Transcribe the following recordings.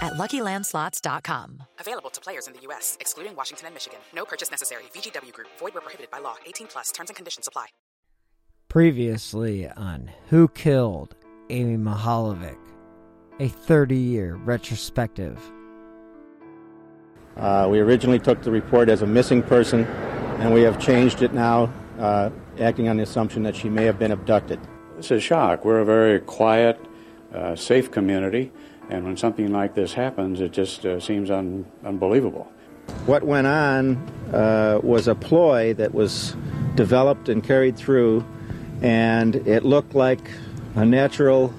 at LuckyLandSlots.com. Available to players in the U.S., excluding Washington and Michigan. No purchase necessary. VGW Group. Void where prohibited by law. 18 plus. Terms and conditions apply. Previously on Who Killed Amy Mihaljevic, a 30-year retrospective. Uh, we originally took the report as a missing person, and we have changed it now, uh, acting on the assumption that she may have been abducted. It's a shock. We're a very quiet, uh, safe community, and when something like this happens, it just uh, seems un- unbelievable. What went on uh, was a ploy that was developed and carried through, and it looked like a natural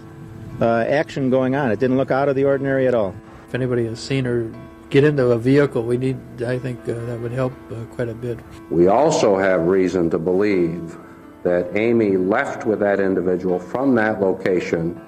uh, action going on. It didn't look out of the ordinary at all. If anybody has seen her get into a vehicle, we need, I think uh, that would help uh, quite a bit. We also have reason to believe that Amy left with that individual from that location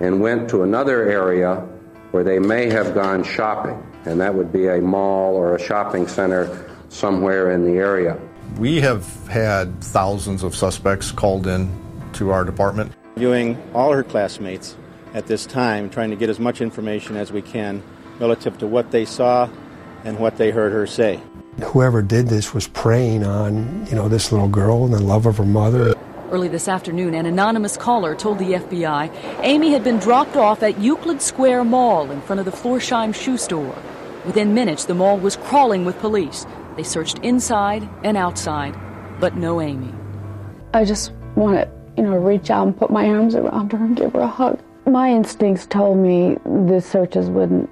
and went to another area where they may have gone shopping, and that would be a mall or a shopping center somewhere in the area. We have had thousands of suspects called in to our department. Viewing all her classmates at this time, trying to get as much information as we can relative to what they saw and what they heard her say. Whoever did this was preying on, you know, this little girl and the love of her mother. Early this afternoon, an anonymous caller told the FBI Amy had been dropped off at Euclid Square Mall in front of the Florsheim shoe store. Within minutes, the mall was crawling with police. They searched inside and outside, but no Amy. I just want to, you know, reach out and put my arms around her and give her a hug. My instincts told me the searches wouldn't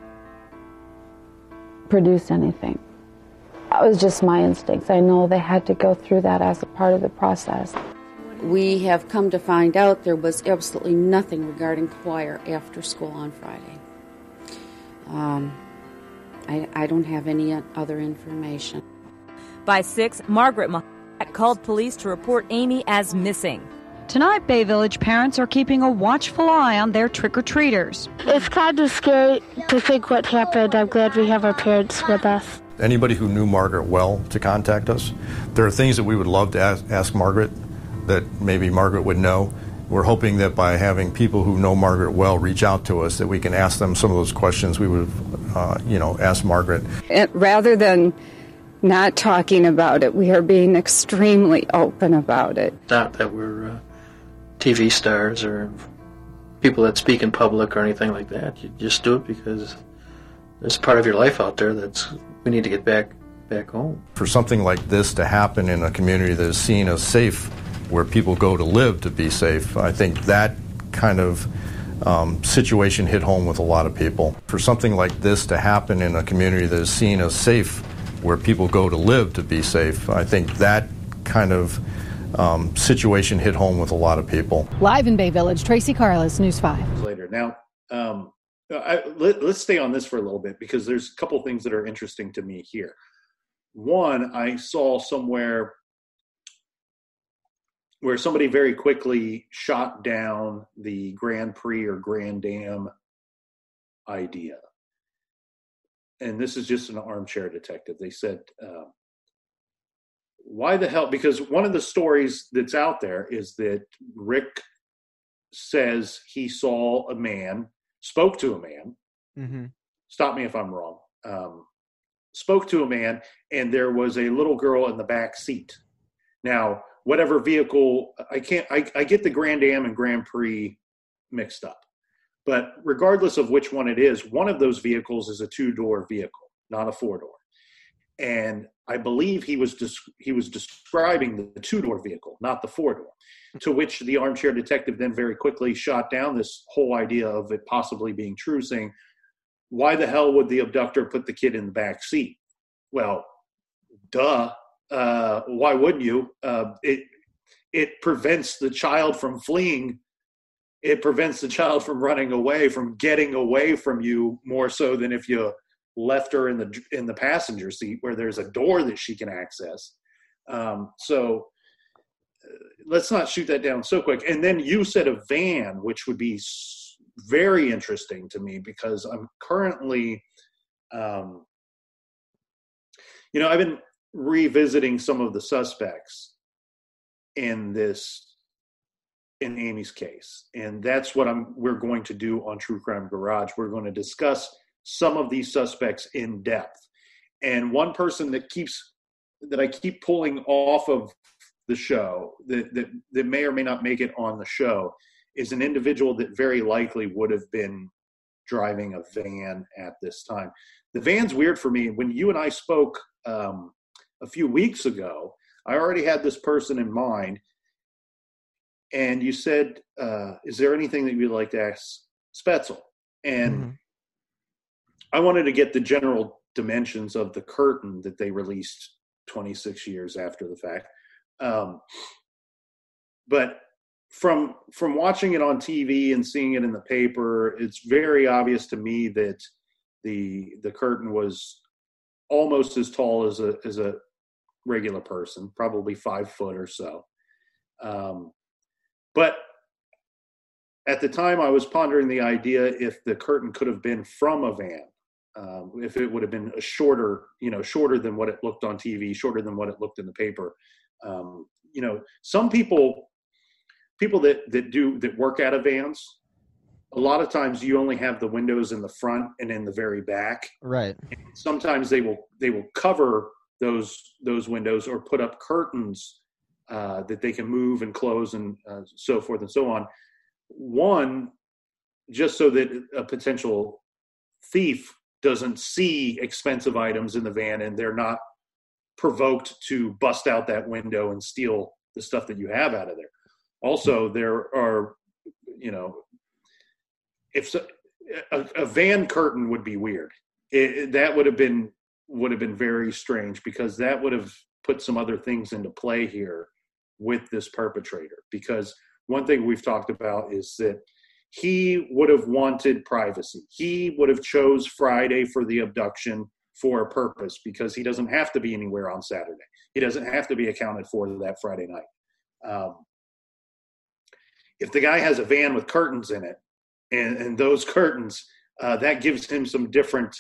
produce anything. That was just my instincts. I know they had to go through that as a part of the process. We have come to find out there was absolutely nothing regarding choir after school on Friday. Um, I, I don't have any other information. By 6, Margaret called police to report Amy as missing. Tonight, Bay Village parents are keeping a watchful eye on their trick or treaters. It's kind of scary to think what happened. I'm glad we have our parents with us. Anybody who knew Margaret well to contact us. There are things that we would love to ask, ask Margaret that maybe Margaret would know. We're hoping that by having people who know Margaret well reach out to us, that we can ask them some of those questions we would, uh, you know, ask Margaret. It, rather than not talking about it, we are being extremely open about it. Not that we're uh, TV stars or people that speak in public or anything like that. You just do it because there's part of your life out there that's we need to get back back home. For something like this to happen in a community that is seen as safe where people go to live to be safe. I think that kind of um, situation hit home with a lot of people. For something like this to happen in a community that is seen as safe, where people go to live to be safe, I think that kind of um, situation hit home with a lot of people. Live in Bay Village, Tracy Carlos, News 5. Later. Now, um, I, let, us stay on this for a little bit because there's a couple things that are interesting to me here. One, I saw somewhere where somebody very quickly shot down the Grand Prix or Grand Am idea. And this is just an armchair detective. They said, uh, why the hell? Because one of the stories that's out there is that Rick says he saw a man, spoke to a man. Mm-hmm. Stop me if I'm wrong. Um, spoke to a man, and there was a little girl in the back seat. Now, whatever vehicle I can't I, I get the Grand Am and Grand Prix mixed up. But regardless of which one it is, one of those vehicles is a two-door vehicle, not a four-door. And I believe he was des- he was describing the two-door vehicle, not the four-door. To which the armchair detective then very quickly shot down this whole idea of it possibly being true, saying, "Why the hell would the abductor put the kid in the back seat?" Well, duh uh, why wouldn't you? Uh, it it prevents the child from fleeing. It prevents the child from running away, from getting away from you more so than if you left her in the in the passenger seat where there's a door that she can access. Um, so let's not shoot that down so quick. And then you said a van, which would be very interesting to me because I'm currently, um, you know, I've been revisiting some of the suspects in this in Amy's case, and that's what I'm. We're going to do on True Crime Garage. We're going to discuss some of these suspects in depth. And one person that keeps that I keep pulling off of the show that, that that may or may not make it on the show is an individual that very likely would have been driving a van at this time. The van's weird for me. When you and I spoke um, a few weeks ago, I already had this person in mind, and you said, uh, "Is there anything that you'd like to ask Spaetzel?" And mm-hmm. I wanted to get the general dimensions of the curtain that they released 26 years after the fact. Um, but from from watching it on TV and seeing it in the paper, it's very obvious to me that the the curtain was almost as tall as a as a regular person, probably five foot or so. Um, but at the time, I was pondering the idea if the curtain could have been from a van um, if it would have been a shorter, you know, shorter than what it looked on TV, shorter than what it looked in the paper. Um, you know, some people, people that that do that work out of vans, a lot of times you only have the windows in the front and in the very back. Right. And sometimes they will they will cover those those windows or put up curtains uh, that they can move and close and uh, so forth and so on. One, just so that a potential thief doesn't see expensive items in the van and they're not provoked to bust out that window and steal the stuff that you have out of there. Also, there are, you know, if so, a, a, van curtain would be weird. It, that would have been would have been very strange because that would have put some other things into play here with this perpetrator. Because one thing we've talked about is that he would have wanted privacy. He would have chose Friday for the abduction for a purpose because he doesn't have to be anywhere on Saturday. He doesn't have to be accounted for that Friday night. Um, if the guy has a van with curtains in it, and, and those curtains, uh, that gives him some different.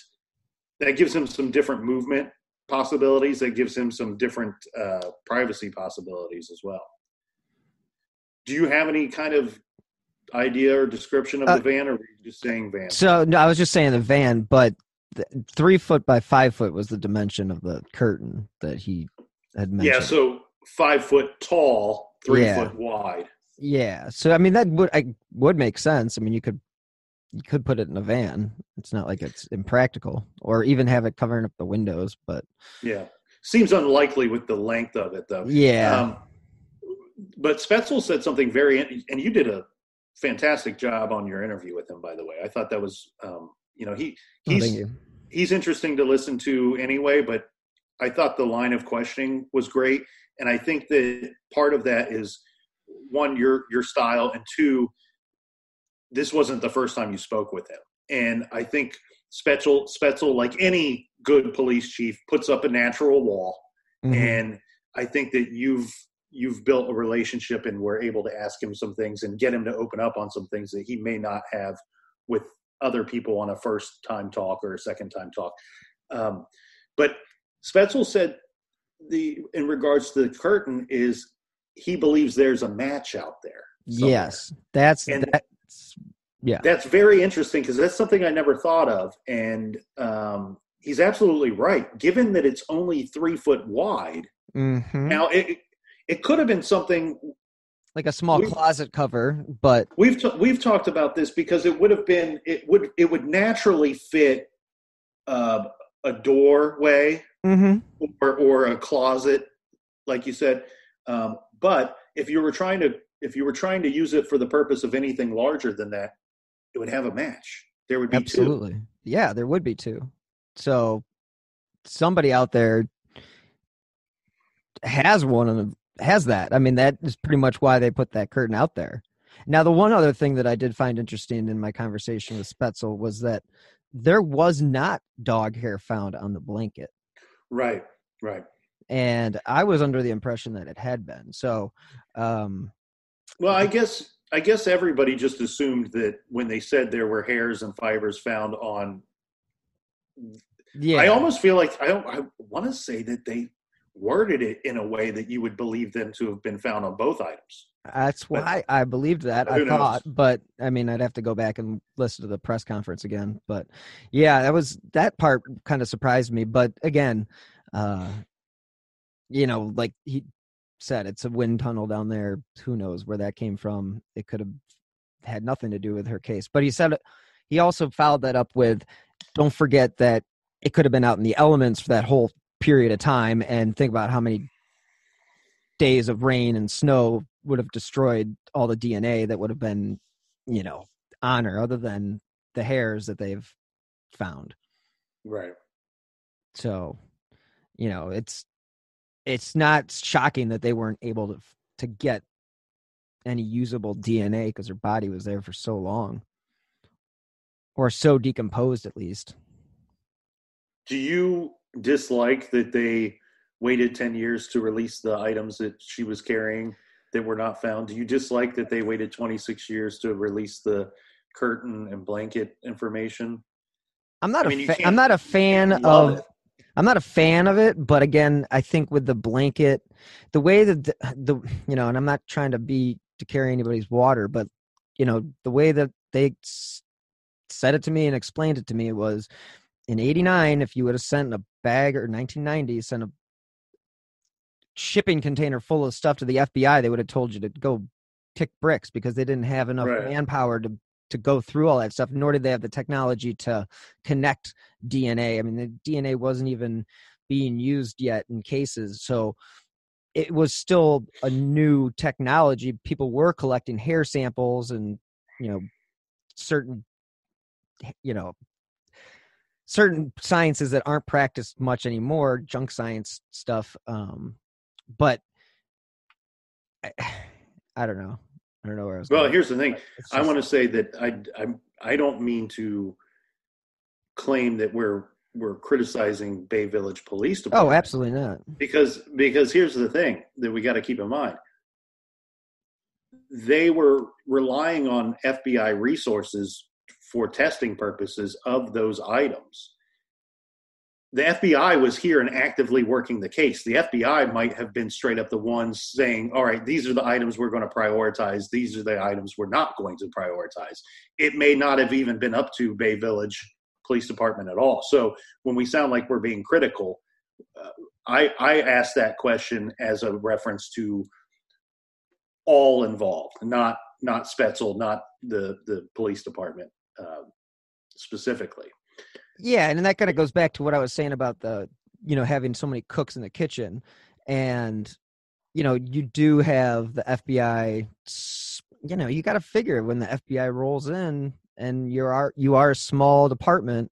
That gives him some different movement possibilities. That gives him some different uh, privacy possibilities as well. Do you have any kind of idea or description of uh, the van, or were you just saying van? So no, I was just saying the van, but three foot by five foot was the dimension of the curtain that he had mentioned. Yeah, so five foot tall, three yeah. foot wide. Yeah, so I mean that would I would make sense. I mean, you could you could put it in a van. It's not like it's impractical, or even have it covering up the windows. But yeah, seems unlikely with the length of it, though. Yeah. Um, but Spaetzel said something very, and you did a fantastic job on your interview with him. By the way, I thought that was, um, you know, he oh, he's oh, he's interesting to listen to anyway. But I thought the line of questioning was great, and I think that part of that is one your your style, and two, this wasn't the first time you spoke with him, and I think Spaetzel Spaetzel, like any good police chief, puts up a natural wall, mm-hmm. and I think that you've you've built a relationship and we're able to ask him some things and get him to open up on some things that he may not have with other people on a first time talk or a second time talk. Um, but Spaetzel said the in regards to the curtain is he believes there's a match out there. Somewhere. Yes, that's and that's yeah. That's very interesting because that's something I never thought of, and um, he's absolutely right. Given that it's only three foot wide, mm-hmm. now it, it could have been something like a small closet cover, but we've t- we've talked about this because it would have been it would it would naturally fit uh, a doorway mm-hmm. or or a closet, like you said. Um, but if you were trying to if you were trying to use it for the purpose of anything larger than that, it would have a match. There would be absolutely, two. yeah, there would be two. So somebody out there has one of them has that. I mean, that is pretty much why they put that curtain out there. Now, the one other thing that I did find interesting in my conversation with Spaetzel was that there was not dog hair found on the blanket. Right, right. and I was under the impression that it had been. So, um, well, I guess I guess everybody just assumed that when they said there were hairs and fibers found on. Yeah, I almost feel like I I want to say that they worded it in a way that you would believe them to have been found on both items. That's why I believed that. I thought, but I mean, I'd have to go back and listen to the press conference again. But yeah, that was that part kind of surprised me. But again, uh, you know, like he said, it's a wind tunnel down there. Who knows where that came from? It could have had nothing to do with her case. But he said uh, he also followed that up with, don't forget that it could have been out in the elements for that whole period of time, and think about how many days of rain and snow would have destroyed all the DNA that would have been, you know, on her, other than the hairs that they've found. Right. So, you know, it's it's not shocking that they weren't able to to get any usable DNA because her body was there for so long, or so decomposed at least. Do you dislike that they waited 10 years to release the items that she was carrying that were not found? Do you dislike that they waited 26 years to release the curtain and blanket information? I'm not I a mean, you fa- I'm not a fan of it. I'm not a fan of it, but again, I think with the blanket, the way that the, the you know, and I'm not trying to be to carry anybody's water, but you know, the way that they said it to me and explained it to me was in 89 if you would have sent a bag or 1990 sent a shipping container full of stuff to the FBI, they would have told you to go kick bricks because they didn't have enough Right. manpower to to go through all that stuff, nor did they have the technology to connect DNA. I mean, the DNA wasn't even being used yet in cases, so it was still a new technology. People were collecting hair samples and you know certain you know certain sciences that aren't practiced much anymore, junk science stuff. Um, but I, I don't know. I don't know where I was. Well, going. here's the thing. It's I want to say that I, I I don't mean to claim that we're we're criticizing Bay Village Police oh, Department. Oh, absolutely not. because because here's the thing that we got to keep in mind they were relying on FBI resources for testing purposes of those items the FBI was here and actively working the case. The FBI might have been straight up the ones saying, all right, these are the items we're going to prioritize. These are the items we're not going to prioritize. It may not have even been up to Bay Village Police Department at all. So when we sound like we're being critical, uh, I, I asked that question as a reference to all involved, not not Spaetzel, not the the police department uh, specifically. Yeah, and that kind of goes back to what I was saying about the, you know, having so many cooks in the kitchen, and you know, you do have the FBI. You know, you got to figure when the FBI rolls in, and you are you are a small department,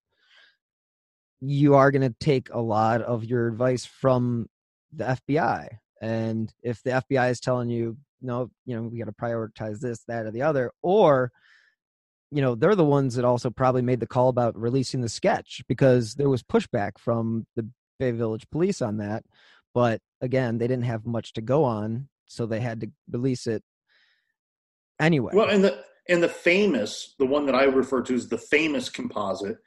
you are going to take a lot of your advice from the FBI, and if the FBI is telling you, no, you know, we got to prioritize this, that, or the other, or you know they're the ones that also probably made the call about releasing the sketch because there was pushback from the bay village police on that but again they didn't have much to go on so they had to release it anyway Well, and the and the famous, the one that I refer to as the famous composite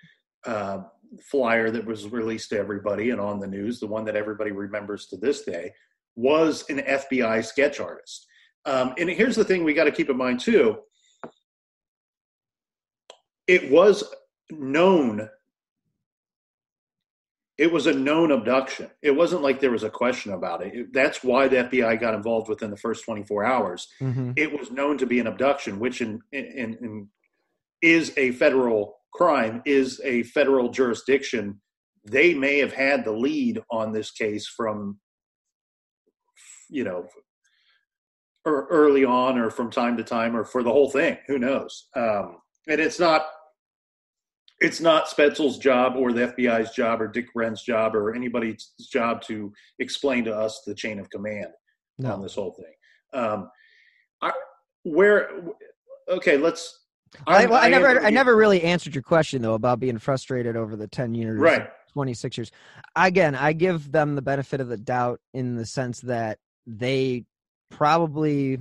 uh, flyer that was released to everybody and on the news, the one that everybody remembers to this day, was an FBI sketch artist. Um, and here's the thing we got to keep in mind too. It was known. It was a known abduction. It wasn't like there was a question about it. It- That's why the FBI got involved within the first 24 hours Mhm. it was known to be an abduction, which in, in, in is a federal crime, is a federal jurisdiction. They may have had the lead on this case from, you know, or early on, or from time to time, or for the whole thing. Who knows? Um, and it's not. It's not Spaetzel's job or the FBI's job or Dick Wren's job or anybody's job to explain to us the chain of command No. on this whole thing. Um, I, where okay let's I, well, I am never i never really answered your question though about being frustrated over the 10 years Right. 26 years. Again, I give them the benefit of the doubt in the sense that they probably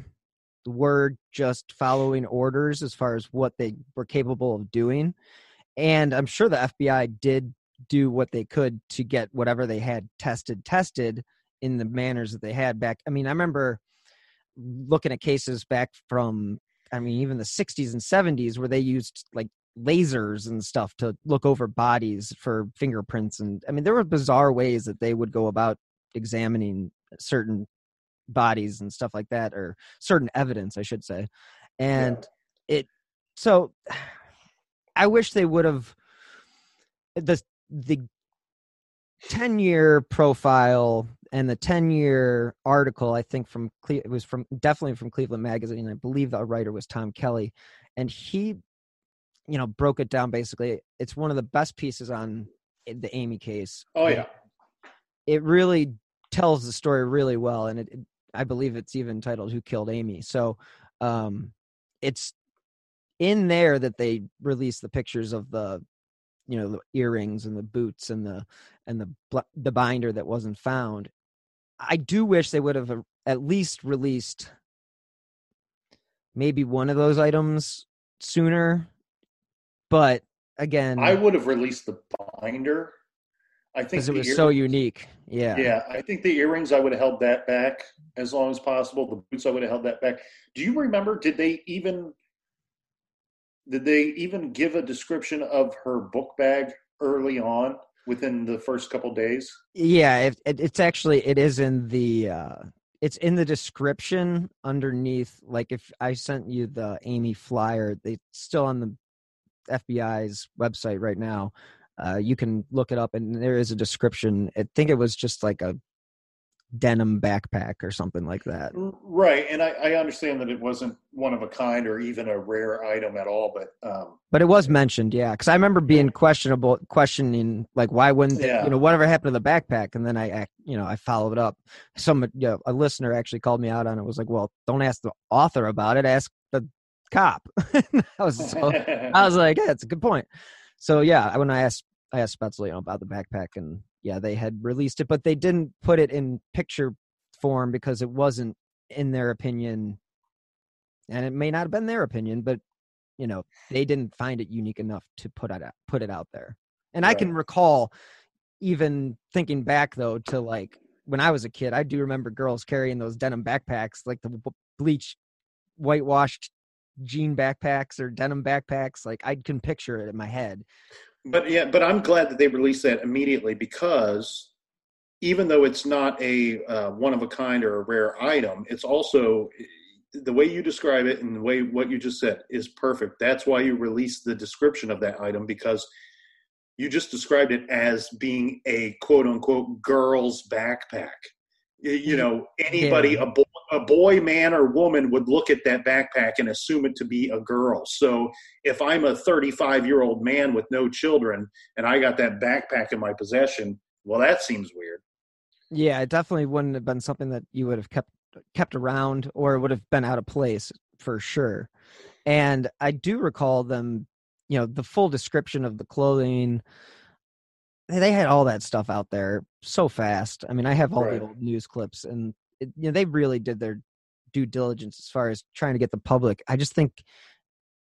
were just following orders as far as what they were capable of doing. And I'm sure the FBI did do what they could to get whatever they had tested tested in the manners that they had back. I mean, I remember looking at cases back from I mean even the 60s and 70s where they used like lasers and stuff to look over bodies for fingerprints and I mean there were bizarre ways that they would go about examining certain bodies and stuff like that or certain evidence I should say. And yeah. it so I wish they would have the the 10 year profile and the 10 year article i think from it was from definitely from cleveland magazine i believe the writer was tom kelly and he you know broke it down basically it's one of the best pieces on the amy case oh yeah it really tells the story really well and it, it i believe it's even titled who killed amy so um it's in there that they released the pictures of the you know the earrings and the boots and the and the the binder that wasn't found I do wish they would have uh, at least released maybe one of those items sooner. But again, I would have released the binder. I think it was so unique. Yeah, yeah. I think the earrings I would have held that back as long as possible. The boots I would have held that back. Do you remember? Did they even did they even give a description of her book bag early on? within the first couple days? Yeah, it, it, it's actually it is in the uh it's in the description underneath like if I sent you the Amy flyer, they still on the FBI's website right now. Uh you can look it up and there is a description. I think it was just like a denim backpack or something like that. Right, and I, I, understand that it wasn't one of a kind or even a rare item at all, but um, but it was mentioned, yeah. Because I remember being questionable, questioning like why wouldn't they, yeah. you know whatever happened to the backpack, and then I, I you know I followed up. Some you know, a listener actually called me out on it. Was like, well, don't ask the author about it, ask the cop. I was so, I was like, yeah, it's a good point. So yeah, when I asked I asked Spaetzel, you know, about the backpack and yeah, they had released it, but they didn't put it in picture form because it wasn't in their opinion, and it may not have been their opinion, but you know, they didn't find it unique enough to put it out, put it out there. And right. I can recall even thinking back though to like when I was a kid, I do remember girls carrying those denim backpacks, like the bleach, whitewashed jean backpacks or denim backpacks. Like I can picture it in my head. But yeah, but I'm glad that they released that immediately because even though it's not a uh, one of a kind or a rare item, it's also the way you describe it and the way what you just said is perfect. That's why you released the description of that item because you just described it as being a quote unquote girl's backpack. You know, anybody, yeah. a boy, a boy, man, or woman would look at that backpack and assume it to be a girl. So if I'm a 35 year old man with no children and I got that backpack in my possession, well, that seems weird. Yeah, it definitely wouldn't have been something that you would have kept kept around, or it would have been out of place for sure. And I do recall them, you know, the full description of the clothing. They had all that stuff out there so fast. I mean, I have all right. the old news clips, and it, you know they really did their due diligence as far as trying to get the public. I just think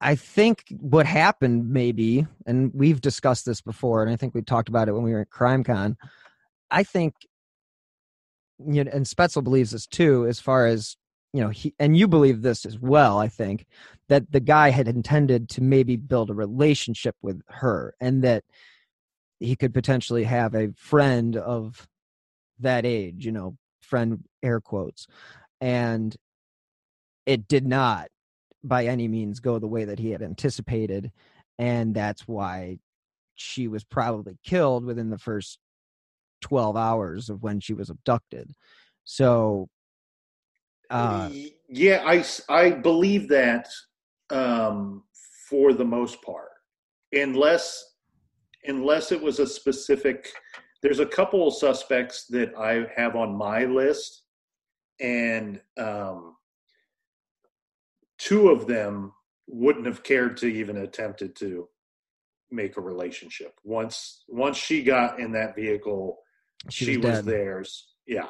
I think what happened maybe, and we've discussed this before, and I think we talked about it when we were at CrimeCon. I think, you know, and Spaetzel believes this too, as far as you know, he and you believe this as well. I think that the guy had intended to maybe build a relationship with her, and that he could potentially have a friend of that age, you know, friend air quotes and it did not by any means go the way that he had anticipated and that's why she was probably killed within the first 12 hours of when she was abducted. So uh yeah i i believe that um for the most part unless unless it was a specific there's a couple of suspects that I have on my list, and um, two of them wouldn't have cared to even attempted to make a relationship. Once once she got in that vehicle, She she, was was, theirs. Yeah.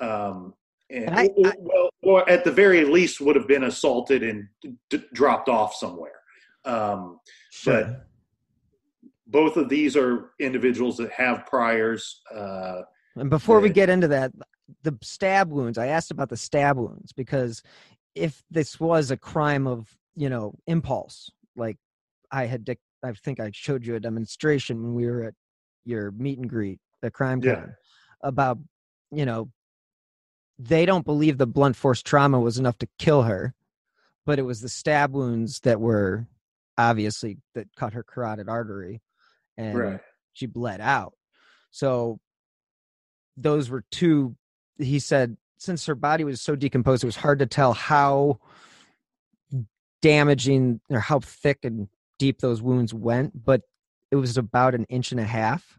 Um, and, And I- or- well, or at the very least, would have been assaulted and d- dropped off somewhere. Um, But both of these are individuals that have priors. Uh, And before we get into that, the stab wounds, I asked about the stab wounds because if this was a crime of, you know, impulse, like I had, I think I showed you a demonstration when we were at your meet and greet, the crime Yeah. con, about, you know, they don't believe the blunt force trauma was enough to kill her, but it was the stab wounds that were obviously that cut her carotid artery and Right. she bled out. So those were two he said since her body was so decomposed it was hard to tell how damaging or how thick and deep those wounds went but it was about an inch and a half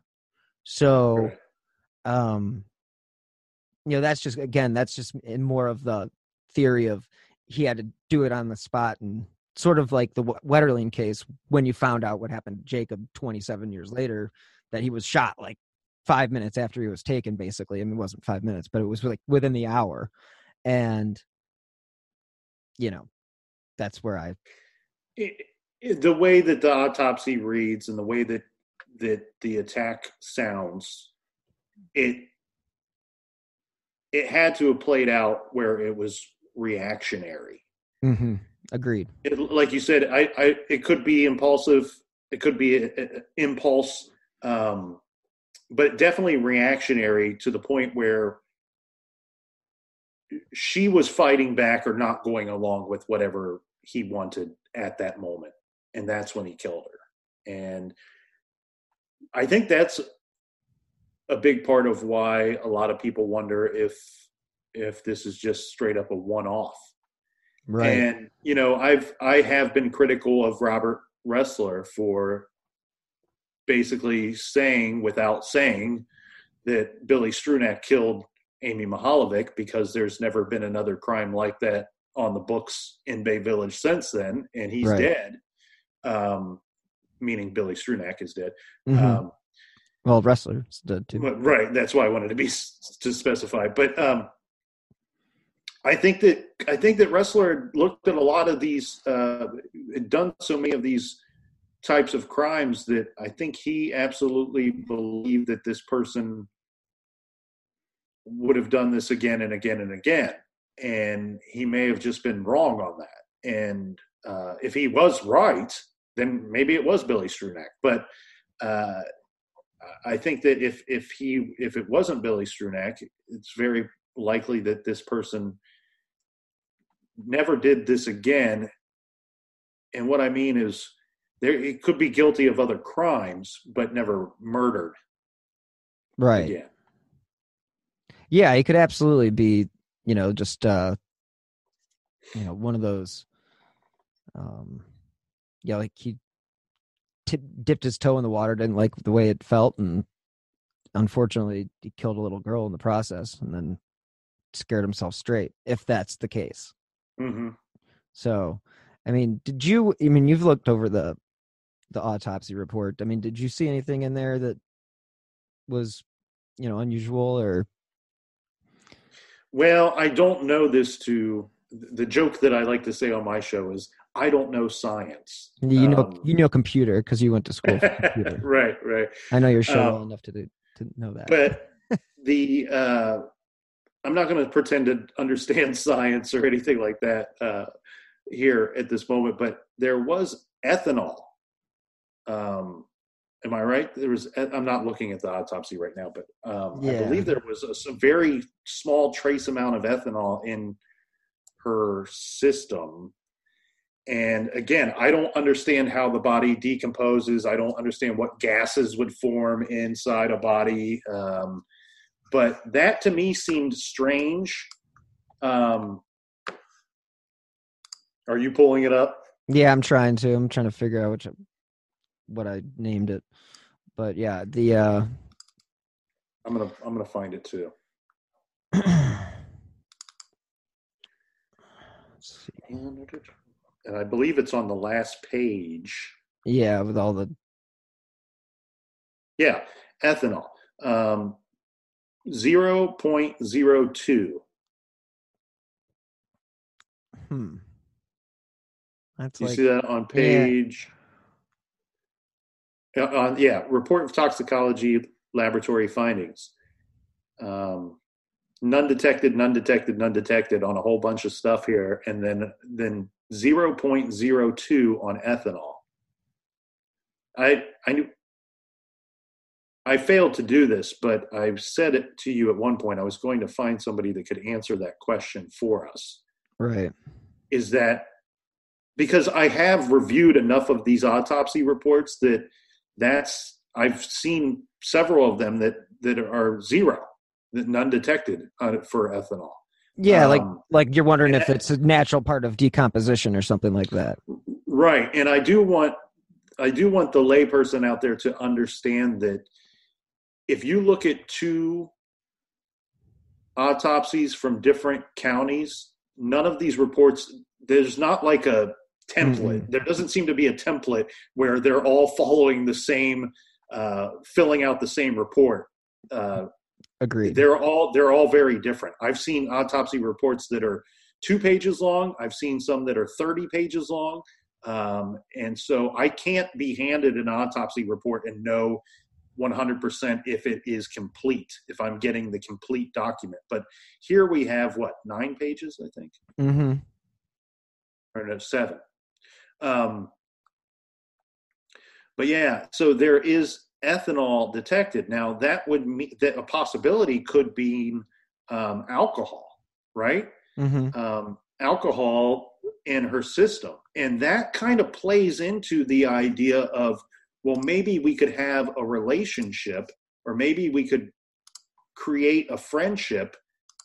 so um you know that's just again that's just in more of the theory of he had to do it on the spot and sort of like the Wetterling case when you found out what happened to Jacob 27 years later that he was shot like five minutes after he was taken basically. I mean it wasn't five minutes but it was like within the hour. And you know that's where i it, it- the way that the autopsy reads and the way that that the attack sounds, it it had to have played out where it was reactionary. mm-hmm, agreed. It, like you said, I, I it could be impulsive, it could be a, a- impulse, um, but definitely reactionary to the point where she was fighting back or not going along with whatever he wanted at that moment and that's when he killed her. And i think that's a big part of why a lot of people wonder if if this is just straight up a one-off right and you know i've i have been critical of robert Ressler for basically saying without saying that billy strunak killed amy Mihaljevic because there's never been another crime like that on the books in bay village since then and he's Right. dead um meaning billy strunak is dead Mhm. um well Resslers dead too but, right. That's why I wanted to be to specify. But um, I think that I think that Ressler looked at a lot of these, uh, had done so many of these types of crimes that I think he absolutely believed that this person would have done this again and again and again, and he may have just been wrong on that. And uh, if he was right, then maybe it was Billy Strunak. But uh, I think that if if he if it wasn't Billy Strunak, it's very likely that this person never did this again. And what I mean is, there he could be guilty of other crimes, but never murdered right Yeah. yeah he could absolutely be you know just uh you know one of those um yeah like he tip, dipped his toe in the water didn't like the way it felt and unfortunately he killed a little girl in the process and then scared himself straight if that's the case hmm so i mean did you i mean you've looked over the the autopsy report. I mean did you see anything in there that was you know unusual or? Well, I don't know this to the joke that I like to say on my show is I don't know science. you know Um, you know computer because you went to school for computer. Right, right. i know your show Um, well enough to do, to know that. but the uh, I'm not going to pretend to understand science or anything like that uh, here at this moment. But there was ethanol. Um, am I right? There was. I'm not looking at the autopsy right now, but um, I believe there was a, some very small trace amount of ethanol in her system. And again, I don't understand how the body decomposes. I don't understand what gases would form inside a body. Um, but that to me seemed strange. Um, are you pulling it up? yeah i'm trying to i'm trying to figure out which what i named it but yeah the uh I'm gonna I'm gonna find it too. And I believe it's on the last page. yeah with all the Yeah, ethanol. Um, 0.02. Hmm. That's you like, see that on page? Uh, on yeah, report of toxicology laboratory findings. Um, none detected, none detected, none detected on a whole bunch of stuff here, and then then 0.02 on ethanol. I I knew I failed to do this, but I've said it to you at one point. I was going to find somebody that could answer that question for us. Right. Is that because I have reviewed enough of these autopsy reports that that's I've seen several of them that that are zero, that none detected for ethanol. Yeah, like Um, like you're wondering if it's a natural part of decomposition or something like that. Right, and I do want I do want the layperson out there to understand that if you look at two autopsies from different counties, none of these reports there's not like a template. There doesn't seem to be a template where they're all following the same, uh, filling out the same report. Uh, Agreed. they're all they're all very different. I've seen autopsy reports that are two pages long. I've seen some that are thirty pages long, um, and so I can't be handed an autopsy report and know 100% if it is complete, if I'm getting the complete document. But here we have what nine pages, I think, Mm-hmm. or no, seven. Um, but yeah, so there is ethanol detected. Now that would mean that a possibility could be um, alcohol, right? Mm-hmm. um, alcohol in her system. And that kind of plays into the idea of, well, maybe we could have a relationship or maybe we could create a friendship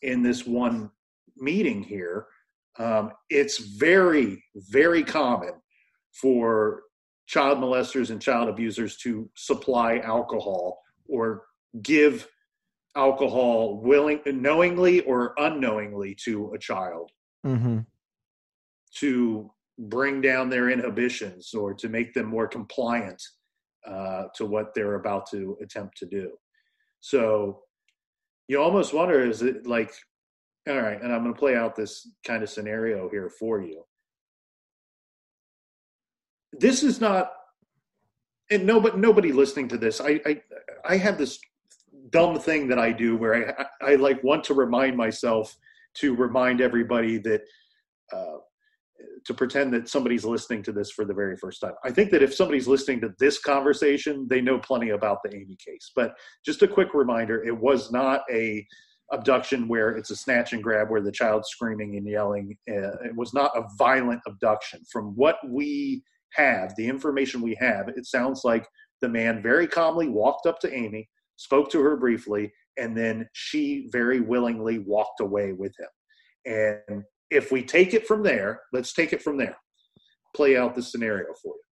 in this one meeting here. Um, it's very, very common for child molesters and child abusers to supply alcohol or give alcohol willing knowingly or unknowingly to a child Mm-hmm. to bring down their inhibitions or to make them more compliant uh, to what they're about to attempt to do. So you almost wonder is it like, all right, and I'm going to play out this kind of scenario here for you. This is not, and nobody nobody listening to this. I I, I have this dumb thing that I do where I I like want to remind myself to remind everybody that uh, to pretend that somebody's listening to this for the very first time. I think that if somebody's listening to this conversation, they know plenty about the Amy case. But just a quick reminder: it was not a abduction where it's a snatch and grab where the child's screaming and yelling. Uh, it was not a violent abduction. From what we have, the information we have, it sounds like the man very calmly walked up to Amy, spoke to her briefly, and then she very willingly walked away with him. And if we take it from there, let's take it from there. Play out the scenario for you.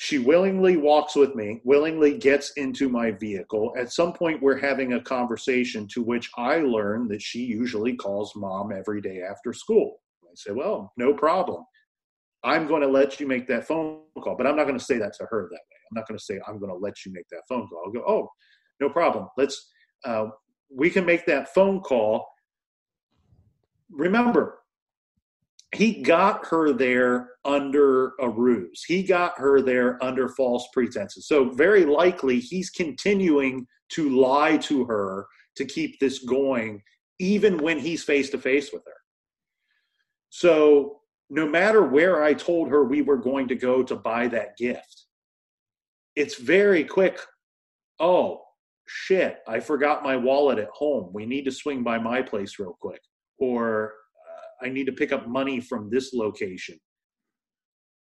She willingly walks with me, willingly gets into my vehicle. At some point, we're having a conversation to which I learn that she usually calls mom every day after school. I say, Well, no problem. I'm going to let you make that phone call, but I'm not going to say that to her that way. I'm not going to say, I'm going to let you make that phone call. I'll go, Oh, no problem. Let's, uh, we can make that phone call. Remember, he got her there under a ruse. He got her there under false pretenses. So, very likely, he's continuing to lie to her to keep this going, even when he's face to face with her. So, no matter where I told her we were going to go to buy that gift, it's very quick. Oh, shit, I forgot my wallet at home. We need to swing by my place real quick. Or uh, I need to pick up money from this location.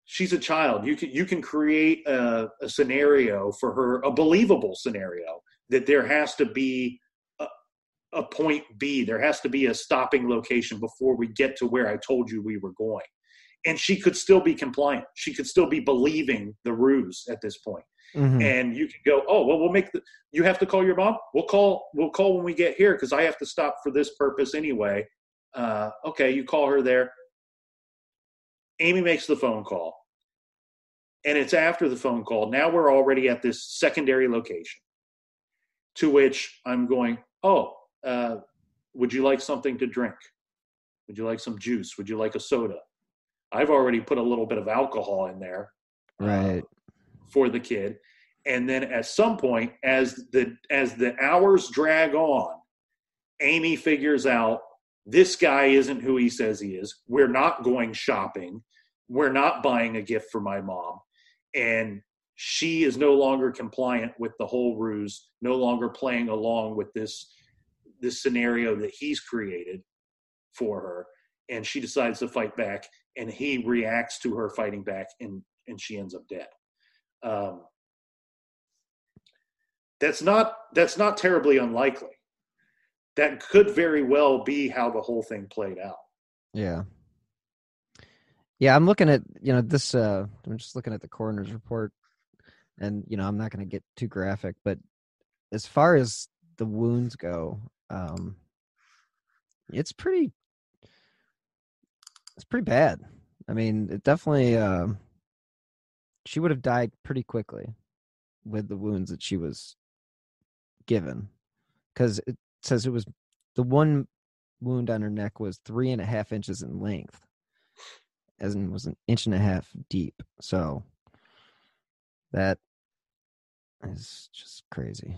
She's a child. You can you can create a, a scenario for her, a believable scenario that there has to be a, a point B. There has to be a stopping location before we get to where I told you we were going. And she could still be compliant. She could still be believing the ruse at this point Mhm. and you can go oh well we'll make the you have to call your mom we'll call we'll call when we get here because i have to stop for this purpose anyway uh, okay you call her there amy makes the phone call and it's after the phone call. Now we're already at this secondary location. To which I'm going, oh, uh, would you like something to drink? Would you like some juice? Would you like a soda? I've already put a little bit of alcohol in there Right. for the kid. And then at some point, as the as the hours drag on, Amy figures out this guy isn't who he says he is. We're not going shopping. We're not buying a gift for my mom. And she is no longer compliant with the whole ruse, no longer playing along with this this scenario that he's created for her. And she decides to fight back, and he reacts to her fighting back, and and she ends up dead. Um, that's not that's not terribly unlikely. That could very well be how the whole thing played out. Yeah. Yeah, I'm looking at you know this. uh I'm just looking at the coroner's report, and you know I'm not going to get too graphic, but as far as the wounds go, um it's pretty. It's pretty bad. I mean, it definitely. Um, she would have died pretty quickly with the wounds that she was given, because says it was the one wound on her neck was three and a half inches in length as in was an inch and a half deep. So that is just crazy.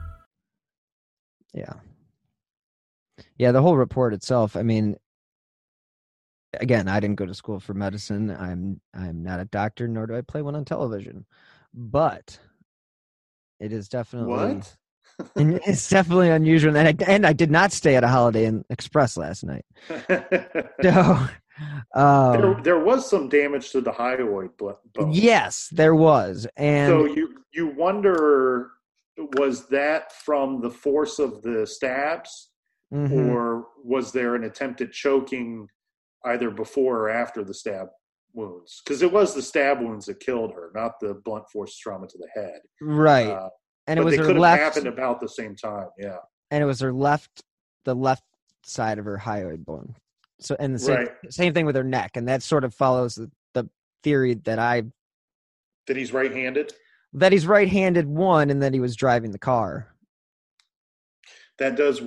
Yeah. Yeah, the whole report itself, I mean again, I didn't go to school for medicine. I'm I'm not a doctor nor do I play one on television. But it is definitely it's definitely unusual and I, and I did not stay at a Holiday Inn Express last night. So um, there, there was some damage to the hyoid bone. yes, there was. And so you you wonder was that from the force of the stabs Mhm. or was there an attempt at choking either before or after the stab wounds because it was the stab wounds that killed her not the blunt force trauma to the head right. Uh, and it was they her have left happened about the same time yeah and it was her left the left side of her hyoid bone so and the same, Right. same thing with her neck and that sort of follows the, the theory that i that he's right-handed that he's right-handed one and that he was driving the car. That does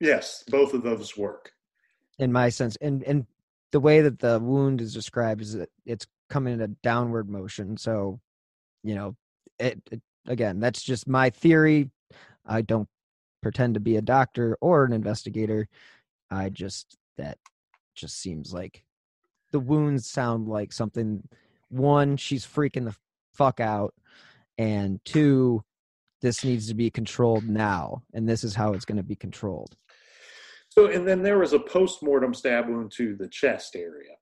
yes both of those work. In my sense and and the way that the wound is described is that it's coming in a downward motion so you know it, it again that's just my theory. I don't pretend to be a doctor or an investigator. I just that just seems like the wounds sound like something one she's freaking the fuck out and two this needs to be controlled now and this is how it's going to be controlled so and then there was a post-mortem stab wound to the chest area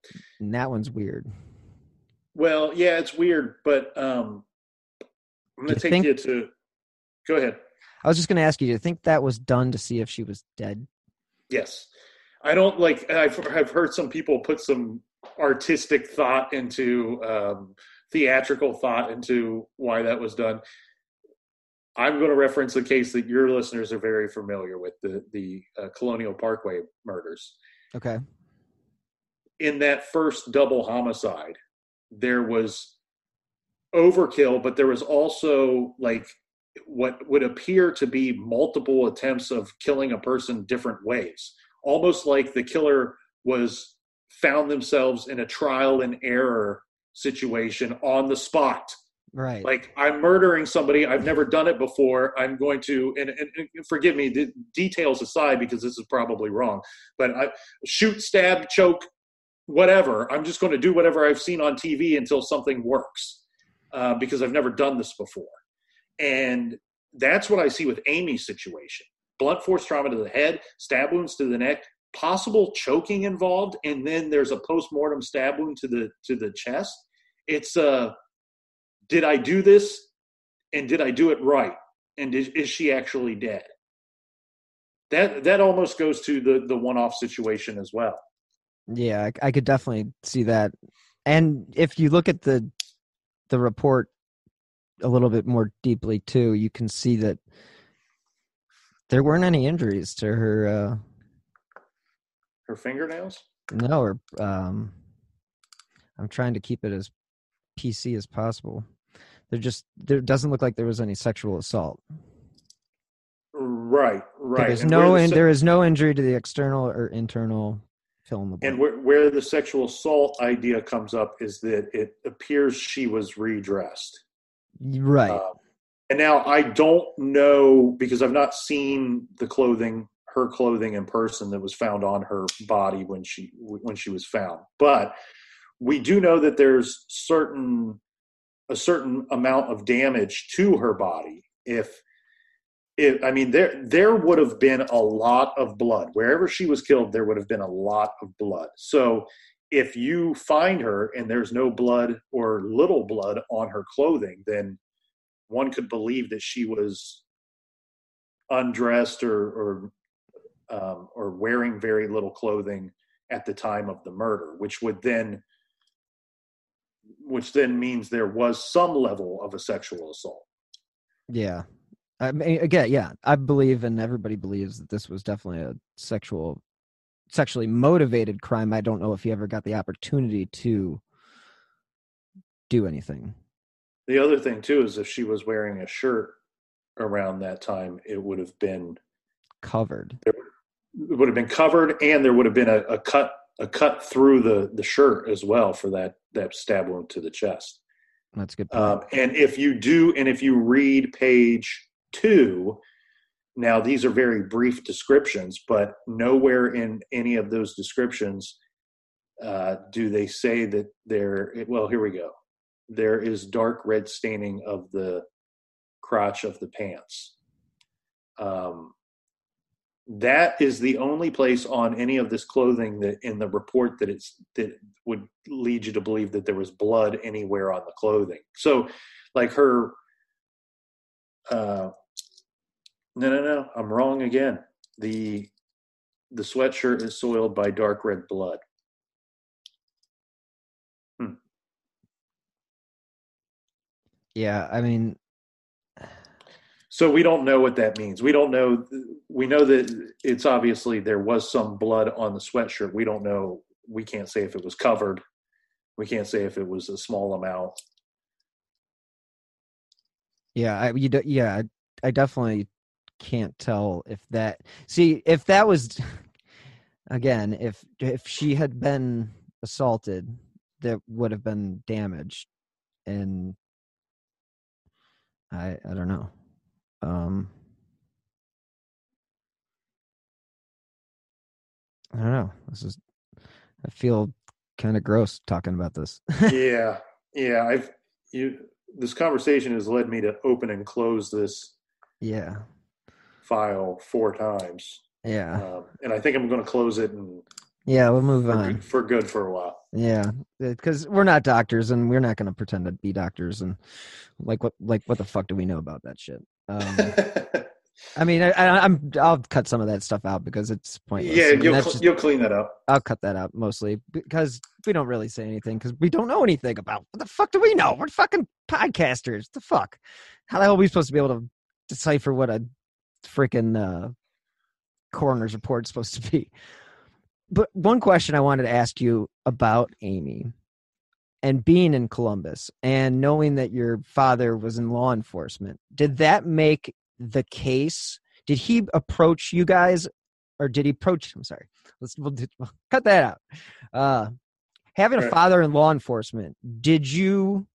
and that one's weird Well, yeah, it's weird, but um, I'm going to take think- you to. Go ahead. I was just going to ask you, do you think that was done to see if she was dead? Yes, I don't like. I've I've heard some people put some artistic thought into um, theatrical thought into why that was done. I'm going to reference a case that your listeners are very familiar with the the uh, Colonial Parkway murders. Okay. in that first double homicide, there was overkill, but there was also like what would appear to be multiple attempts of killing a person different ways. Almost like the killer was found themselves in a trial and error situation on the spot. Right. Like I'm murdering somebody. I've never done it before. I'm going to, and, and, and forgive me, the details aside, because this is probably wrong. But I shoot, stab, choke, whatever. I'm just going to do whatever I've seen on TV until something works, uh, because I've never done this before. And that's what I see with Amy's situation: blunt force trauma to the head, stab wounds to the neck, possible choking involved, and then there's a post mortem stab wound to the to the chest it's uh did I do this and did I do it right? And is, is she actually dead? That that almost goes to the the one off situation as well. Yeah, I, I could definitely see that. And if you look at the the report a little bit more deeply too, you can see that there weren't any injuries to her uh Her fingernails? no or um I'm trying to keep it as PC as possible. There just there doesn't look like there was any sexual assault. Right, right. There's And no the se- there is no injury to the external or internal fill in the blank. And where, where the sexual assault idea comes up is that it appears she was redressed. Right. Um, and now I don't know because I've not seen the clothing, her clothing in person that was found on her body when she when she was found. But we do know that there's certain a certain amount of damage to her body if if I mean there there would have been a lot of blood wherever she was killed there would have been a lot of blood. So if you find her and there's no blood or little blood on her clothing then one could believe that she was undressed or or um, or wearing very little clothing at the time of the murder, which would then which then means there was some level of a sexual assault. Yeah. I mean, again, yeah, I believe, and everybody believes that this was definitely a sexual, sexually motivated crime. I don't know if he ever got the opportunity to do anything. The other thing too is if she was wearing a shirt around that time, it would have been Covered. it would have been covered, and there would have been a, a cut a cut through the the shirt as well for that that stab wound to the chest. That's good. Um, and if you do, and if you read page two, now these are very brief descriptions, but nowhere in any of those descriptions uh, do they say that there. Well, here we go. There is dark red staining of the crotch of the pants. Um, that is the only place on any of this clothing that in the report that it's that would lead you to believe that there was blood anywhere on the clothing. So like her uh no no no i'm wrong again. The the sweatshirt is soiled by dark red blood. Yeah, I mean, so we don't know what that means we don't know we know that it's obviously there was some blood on the sweatshirt we don't know we can't say if it was covered we can't say if it was a small amount yeah, I you do, yeah, I, definitely can't tell if that. See, if that was again, if if she had been assaulted, that would have been damaged, and I I don't know. Um, I don't know. This is. I feel kind of gross talking about this. yeah yeah i've you this conversation has led me to open and close this yeah, file four times yeah, um, and i think i'm going to close it and yeah. We'll move for, on. good, for good for a while Yeah, because we're not doctors, and we're not going to pretend to be doctors. And like, what, like, what the fuck do we know about that shit? Um, I mean, I, I'm, I'll cut some of that stuff out because it's pointless. yeah I mean, you'll, cl- just- you'll clean that up I'll cut that out mostly because we don't really say anything because we don't know anything about what the fuck do we know? We're fucking podcasters. The fuck? How the hell are we supposed to be able to decipher what a freaking uh, coroner's report is supposed to be? But one question I wanted to ask you about Amy and being in Columbus and knowing that your father was in law enforcement, did that make the case? Did he approach you guys or did he approach? I'm sorry. Let's we'll, we'll cut that out. Uh, having a father in law enforcement, did you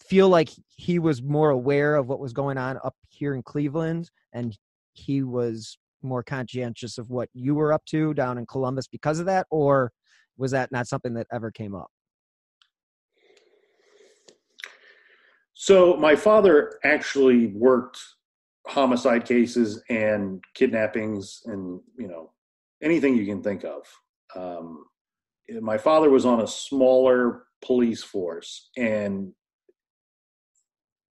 feel like he was more aware of what was going on up here in Cleveland and he was more conscientious of what you were up to down in Columbus because of that? Or was that not something that ever came up? So my father actually worked homicide cases and kidnappings and you know anything you can think of. Um, my father was on a smaller police force, and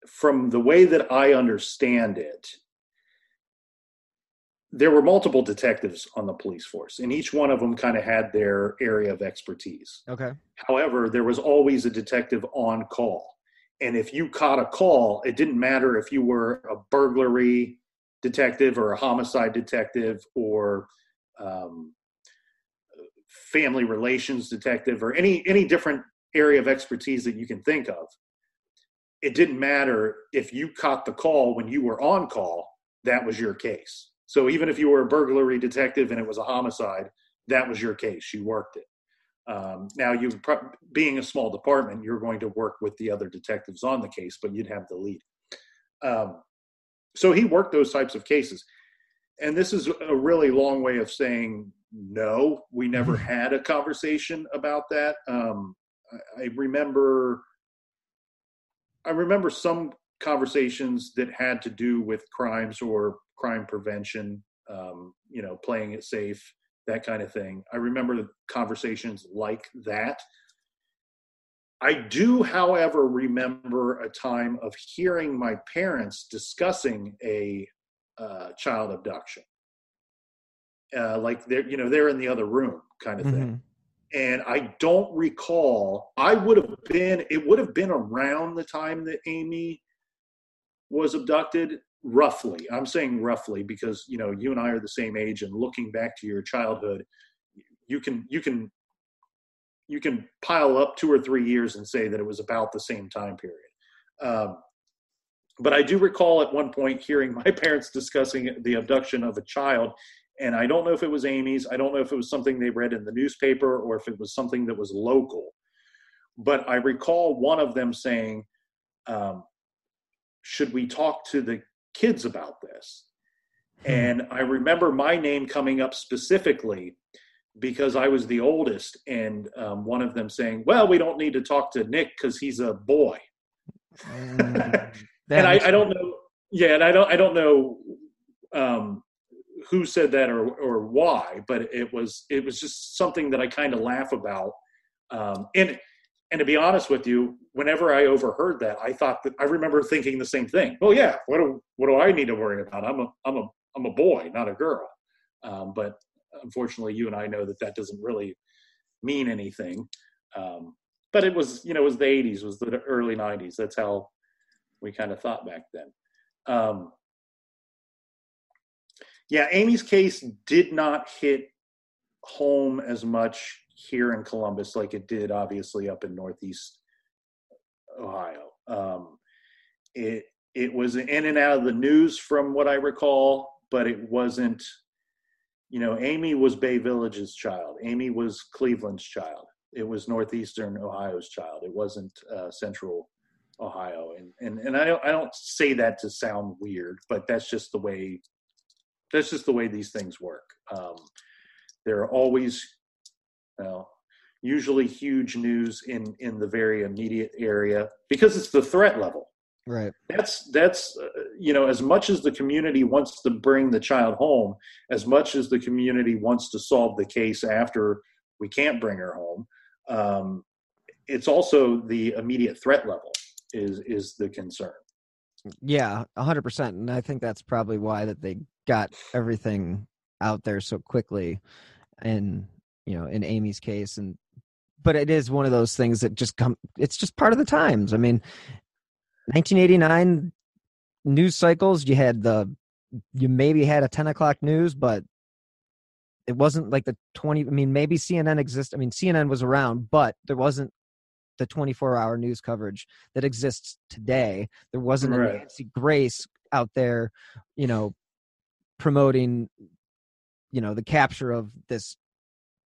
from the way that I understand it, there were multiple detectives on the police force, and each one of them kind of had their area of expertise. Okay. However, there was always a detective on call. And if you caught a call, it didn't matter if you were a burglary detective or a homicide detective or um, family relations detective or any any different area of expertise that you can think of. It didn't matter if you caught the call when you were on call, that was your case. So even if you were a burglary detective and it was a homicide, that was your case. You worked it. Um, now, you being a small department, you're going to work with the other detectives on the case, but you'd have the lead. Um, so he worked those types of cases, and this is a really long way of saying no. We never had a conversation about that. Um, I, I remember, I remember some conversations that had to do with crimes or crime prevention. Um, you know, playing it safe that kind of thing. I remember conversations like that. I do, however, remember a time of hearing my parents discussing a uh, child abduction. Uh, like they're, you know, they're in the other room kind of mm-hmm. thing. And I don't recall, I would have been, it would have been around the time that Amy was abducted roughly. I'm saying roughly because you know you and i are the same age and looking back to your childhood you can you can you can pile up two or three years and say that it was about the same time period. Um, but i do recall at one point hearing my parents discussing the abduction of a child and i don't know if it was amy's i don't know if it was something they read in the newspaper or if it was something that was local. But i recall one of them saying um, should we talk to the kids about this. Hmm. And I remember my name coming up specifically because I was the oldest, and um, one of them saying, "Well, we don't need to talk to Nick because he's a boy." Mm, and I, I, don't know. Yeah, and I don't. I don't know um, who said that or or why, but it was it was just something that I kind of laugh about. Um, and and to be honest with you, whenever I overheard that, I thought that I remember thinking the same thing. Well, yeah, what do what do I need to worry about? I'm a I'm a I'm a boy, not a girl. Um, but unfortunately, you and I know that that doesn't really mean anything. Um, but it was you know it was the 80s, was the early 90s. That's how we kind of thought back then. Um, yeah, Amy's case did not hit home as much here in Columbus like it did obviously up in Northeast Ohio. Um, it it was in and out of the news from what I recall, but it wasn't. You know, Amy was Bay Village's child. Amy was Cleveland's child. It was northeastern Ohio's child. It wasn't uh, central Ohio. And and and I don't I don't say that to sound weird, but that's just the way that's just the way these things work. Um, there are always well, usually huge news in in the very immediate area because it's the threat level. Right. That's that's uh, you know as much as the community wants to bring the child home, as much as the community wants to solve the case after we can't bring her home. Um, it's also the immediate threat level is is the concern. Yeah, hundred percent, and I think that's probably why that they got everything out there so quickly, and you know in amy's case and but it is one of those things that just come it's just part of the times i mean 1989 news cycles you had the you maybe had a 10 o'clock news but it wasn't like the 20 i mean maybe cnn exists i mean cnn was around but there wasn't the 24 hour news coverage that exists today there wasn't right. a nancy grace out there you know promoting you know the capture of this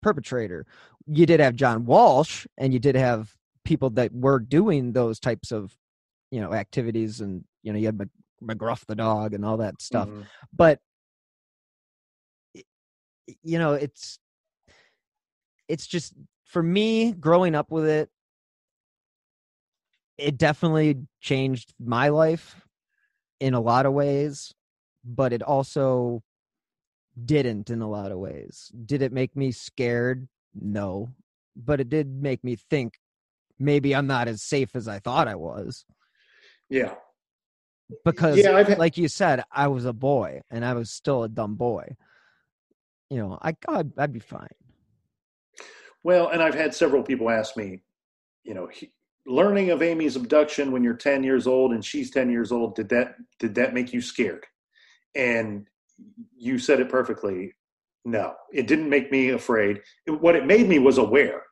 perpetrator. You did have John Walsh, and you did have people that were doing those types of, you know, activities, and you know, you had McGruff the dog and all that stuff. Mm-hmm. But you know, it's it's just for me growing up with it. It definitely changed my life in a lot of ways, but it also didn't in a lot of ways. Did it make me scared? No. But it did make me think maybe I'm not as safe as I thought I was. Yeah. Because, Yeah, I've like you said, I was a boy and I was still a dumb boy. You know, I I'd, I'd be fine. Well, and I've had several people ask me, you know, he, learning of Amy's abduction when you're 10 years old and she's 10 years old, did that did that make you scared? And you said it perfectly. No, it didn't make me afraid. It- what it made me was aware.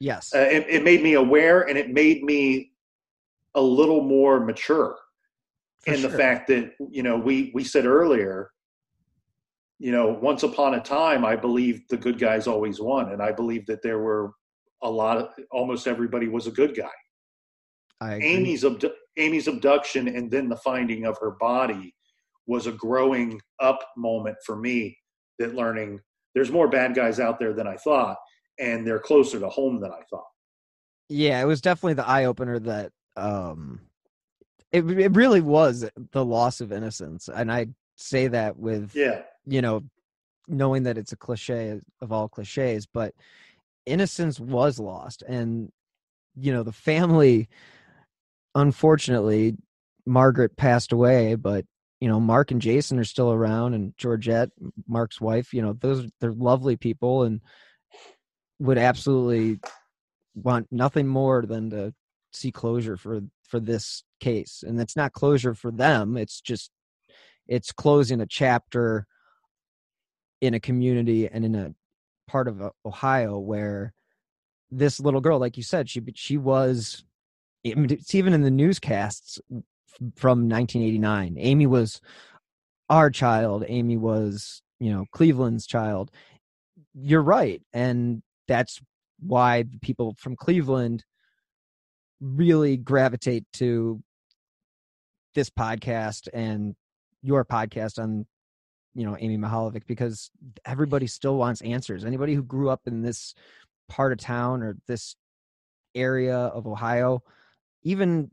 Yes. Uh, it, it made me aware, and it made me a little more mature For in the fact that you know we we said earlier you know once upon a time i believed the good guys always won and i believed that there were a lot of almost everybody was a good guy amy's abdu- amy's abduction and then the finding of her body was a growing up moment for me that learning there's more bad guys out there than i thought and they're closer to home than i thought yeah, it was definitely the eye opener that um it it really was the loss of innocence. And I say that with yeah you know, knowing that it's a cliche of all cliches, but innocence was lost. And, you know, the family, unfortunately, Margaret passed away, but, you know, Mark and Jason are still around and Georgette, Mark's wife, you know, those, they're lovely people and would absolutely want nothing more than to see closure for, for this case. And it's not closure for them. It's just, it's closing a chapter in a community and in a part of uh, Ohio where this little girl, like you said, she she was. It's even in the newscasts from 1989. Amy was our child. Amy was, you know, Cleveland's child. You're right, and that's why people from Cleveland really gravitate to this podcast and your podcast on you know Amy Mihaljevic because everybody still wants answers. Anybody who grew up in this part of town or this area of Ohio, even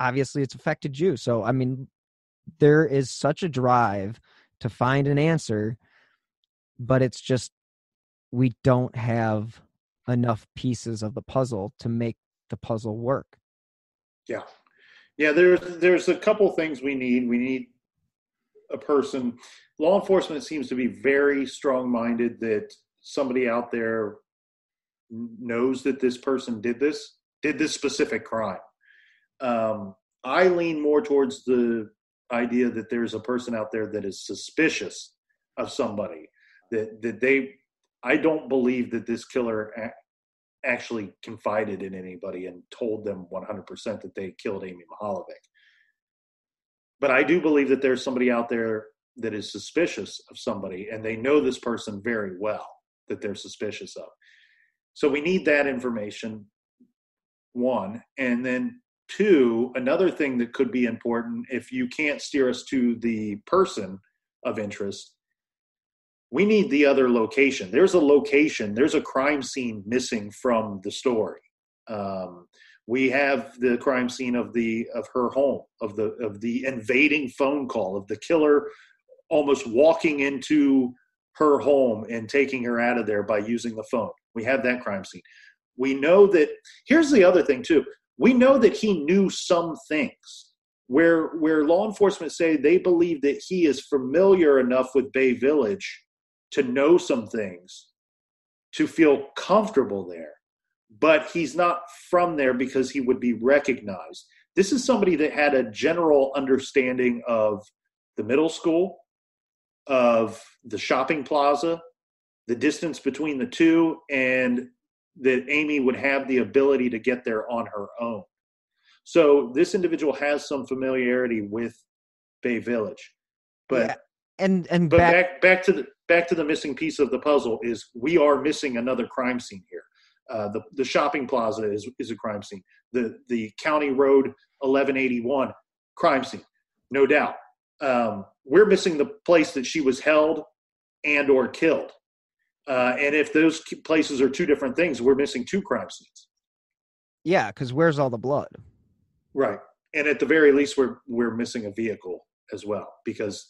obviously it's affected you. So I mean there is such a drive to find an answer but it's just we don't have enough pieces of the puzzle to make the puzzle work. Yeah, yeah. There's there's a couple things we need. We need a person. Law enforcement seems to be very strong-minded that somebody out there knows that this person did this, did this specific crime. Um, I lean more towards the idea that there's a person out there that is suspicious of somebody that that they. I don't believe that this killer a- actually confided in anybody and told them 100% that they killed Amy Mihaljevic. But I do believe that there's somebody out there that is suspicious of somebody and they know this person very well that they're suspicious of. So we need that information, one. And then two, another thing that could be important if you can't steer us to the person of interest, we need the other location. There's a location, there's a crime scene missing from the story. Um, we have the crime scene of the of her home, of the of the invading phone call, of the killer almost walking into her home and taking her out of there by using the phone. We have that crime scene. We know that here's the other thing too. We know that he knew some things. Where where law enforcement say they believe that he is familiar enough with Bay Village to know some things to feel comfortable there but he's not from there because he would be recognized. This is somebody that had a general understanding of the middle school of the shopping plaza the distance between the two and that amy would have the ability to get there on her own so this individual has some familiarity with bay village but Yeah, and and but back, back back to the back to the missing piece of the puzzle is we are missing another crime scene here. Uh, the the shopping plaza is is a crime scene. The the county road 1181 crime scene, no doubt. Um, we're missing the place that she was held and or killed. Uh, and if those places are two different things, we're missing two crime scenes. yeah, because where's all the blood? Right. And at the very least, we're we're missing a vehicle as well because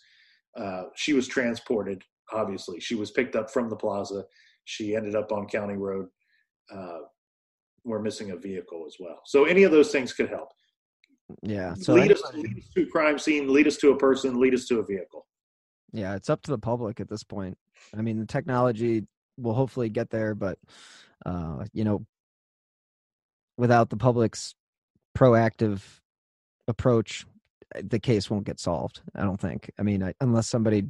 uh, she was transported. Obviously, she was picked up from the plaza. She ended up on County Road. Uh, we're missing a vehicle as well. So any of those things could help. Yeah. So lead, us, lead us to a crime scene, lead us to a person, lead us to a vehicle. Yeah, it's up to the public at this point. I mean, the technology will hopefully get there, but uh, you know, without the public's proactive approach, the case won't get solved. I don't think. I mean, I, unless somebody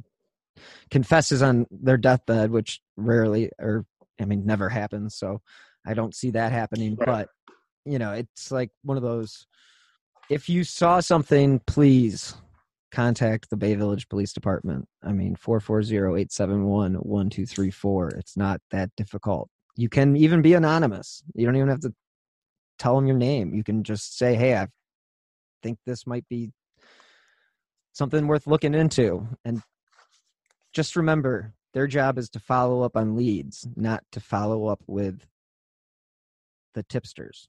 confesses on their deathbed, which rarely or I mean never happens. So I don't see that happening. Right. But you know, it's like one of those. If you saw something, please contact the Bay Village Police Department. I mean, 440-871-1234. It's not that difficult. You can even be anonymous. You don't even have to tell them your name. You can just say, "Hey, I think this might be something worth looking into." And just remember, their job is to follow up on leads, not to follow up with the tipsters.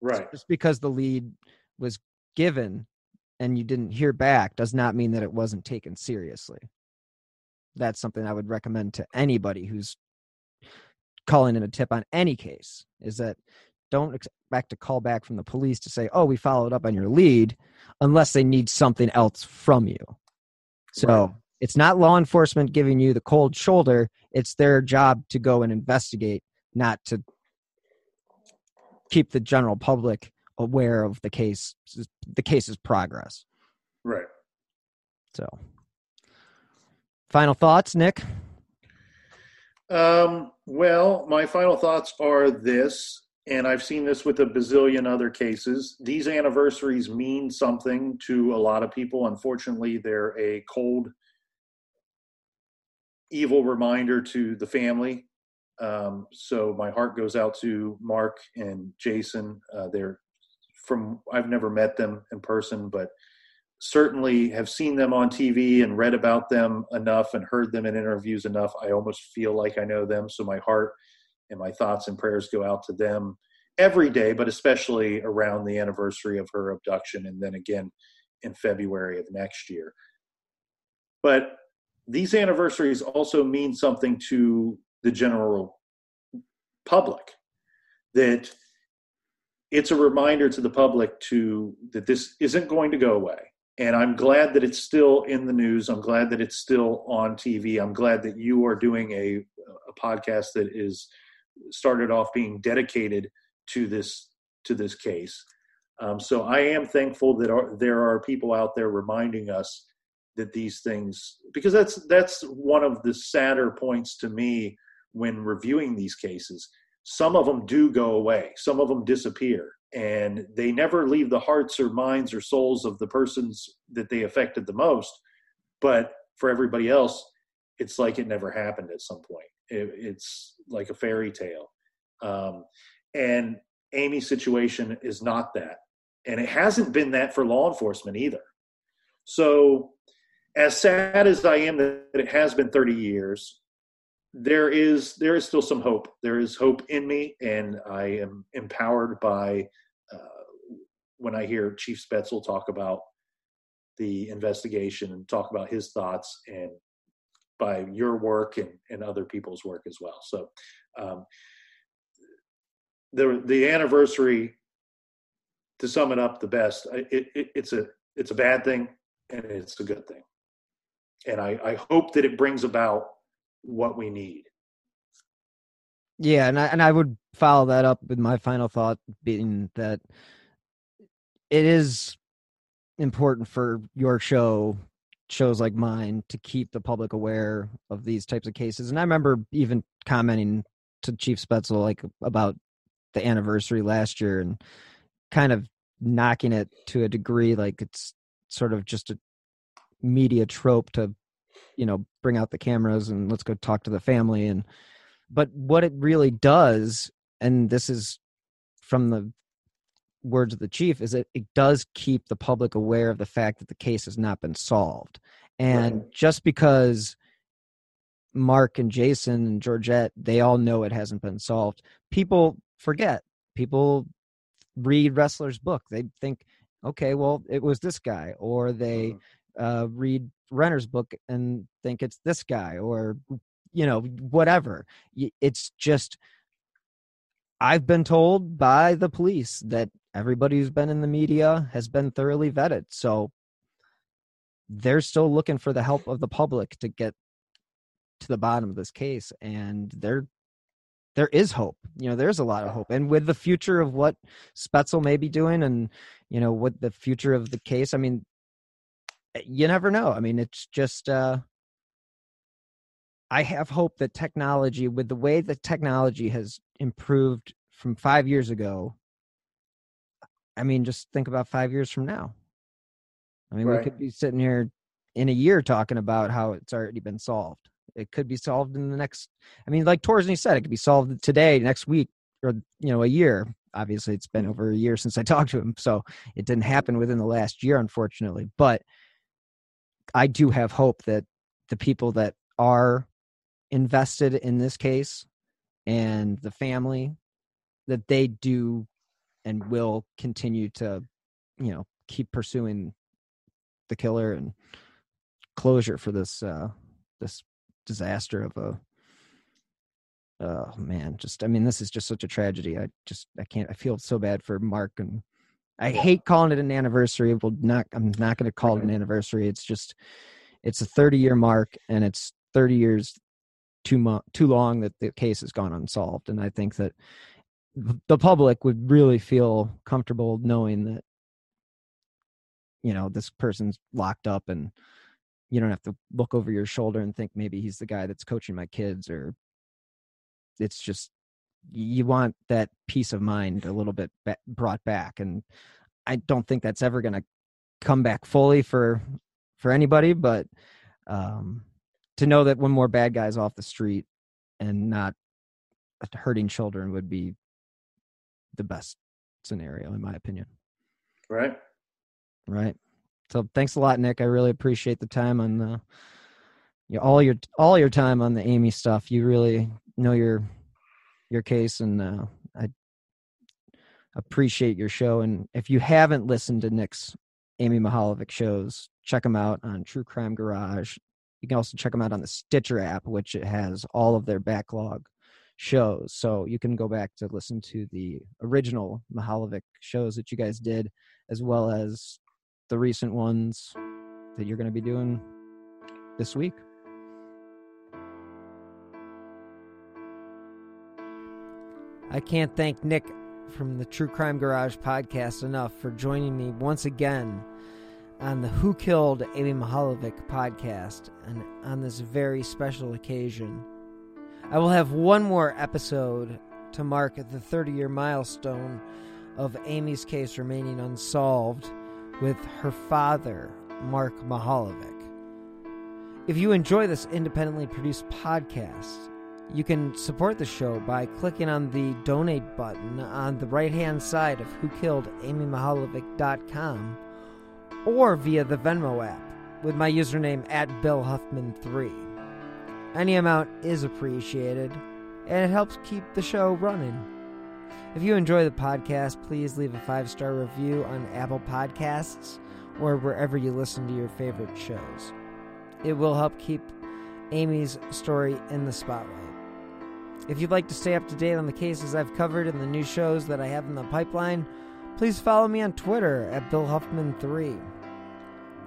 Right. So just because the lead was given and you didn't hear back does not mean that it wasn't taken seriously. That's something I would recommend to anybody who's calling in a tip on any case is that don't expect to call back from the police to say, "Oh, we followed up on your lead," unless they need something else from you. So, right. it's not law enforcement giving you the cold shoulder, it's their job to go and investigate, not to keep the general public aware of the case the case's progress. Right. So final thoughts, Nick? Um, well, my final thoughts are this, and I've seen this with a bazillion other cases. These anniversaries mean something to a lot of people. Unfortunately, they're a cold, evil reminder to the family um, so my heart goes out to Mark and Jason. Uh, they're from I've never met them in person, but certainly have seen them on TV and read about them enough and heard them in interviews enough. I almost feel like I know them. So my heart and my thoughts and prayers go out to them every day, but especially around the anniversary of her abduction and then again in February of next year. But these anniversaries also mean something to the general public that it's a reminder to the public to that this isn't going to go away. And i'm glad that it's still in the news. I'm glad that it's still on tv i'm glad that you are doing a, a podcast that is started off being dedicated to this to this case. Um, so i am thankful that there are people out there reminding us that these things because that's that's one of the sadder points to me when reviewing these cases some of them do go away. Some of them disappear. And they never leave the hearts or minds or souls of the persons that they affected the most. But for everybody else it's like it never happened at some point. It, it's like a fairy tale. Um, and amy's situation is not that. And it hasn't been that for law enforcement either. So as sad as i am that it has been 30 years there is there is still some hope. There is hope in me, and I am empowered by uh, when I hear Chief Spaetzel talk about the investigation and talk about his thoughts, and by your work and, and other people's work as well. So, um, the the anniversary, to sum it up, the best. It, it, it's a it's a bad thing, and it's a good thing, and I, I hope that it brings about what we need. Yeah, and I and I would follow that up with my final thought being that it is important for your show shows like mine to keep the public aware of these types of cases. And I remember even commenting to Chief Spaetzel like about the anniversary last year and kind of knocking it to a degree like it's sort of just a media trope to you know bring out the cameras and let's go talk to the family and but what it really does and this is from the words of the chief is that it does keep the public aware of the fact that the case has not been solved and right. just because mark and jason and georgette they all know it hasn't been solved people forget people read Ressler's book they think okay well it was this guy or they uh-huh. Uh, read Renner's book and think it's this guy or you know whatever it's just I've been told by the police that everybody who's been in the media has been thoroughly vetted. So they're still looking for the help of the public to get to the bottom of this case and there there is hope you know there's a lot of hope and with the future of what spaetzel may be doing and you know what the future of the case i mean you never know i mean it's just uh i have hope that technology with the way that technology has improved from five years ago i mean just think about five years from now. I mean Right. we could be sitting here in a year talking about how it's already been solved. It could be solved in the next i mean like torsney said it could be solved today next week or you know a year. Obviously it's been over a year since i talked to him so it didn't happen within the last year unfortunately but i do have hope that the people that are invested in this case and the family that they do and will continue to you know keep pursuing the killer and closure for this uh this disaster of a oh man just i mean this is just such a tragedy. I just i can't i feel so bad for mark and i hate calling it an anniversary well not i'm not going to call it an anniversary. It's just it's a 30 year mark and it's 30 years too mo- too long that the case has gone unsolved. And i think that the public would really feel comfortable knowing that you know this person's locked up and you don't have to look over your shoulder and think maybe he's the guy that's coaching my kids or it's just you want that peace of mind a little bit brought back and i don't think that's ever going to come back fully for for anybody but um to know that one more bad guy's off the street and not hurting children would be the best scenario in my opinion. Right. right. So thanks a lot nick. I really appreciate the time on the your all your all your time on the amy stuff. You really know your your case and uh, i appreciate your show and if you haven't listened to nick's amy mihaljevic shows check them out on true crime garage you can also check them out on the stitcher app which it has all of their backlog shows so you can go back to listen to the original mihaljevic shows that you guys did as well as the recent ones that you're going to be doing this week. I can't thank Nick from the True Crime Garage podcast enough for joining me once again on the Who Killed Amy Mihaljevic podcast and on this very special occasion. I will have one more episode to mark the 30 year milestone of Amy's case remaining unsolved with her father, Mark Mihaljevic. If you enjoy this independently produced podcast, you can support the show by clicking on the donate button on the right hand side of whokilledamymihaljevic.com or via the Venmo app with my username at Bill Huffman3. Any amount is appreciated and it helps keep the show running. If you enjoy the podcast, please leave a five star review on Apple Podcasts or wherever you listen to your favorite shows. It will help keep Amy's story in the spotlight. If you'd like to stay up to date on the cases I've covered and the new shows that I have in the pipeline, please follow me on Twitter at Bill Huffman3.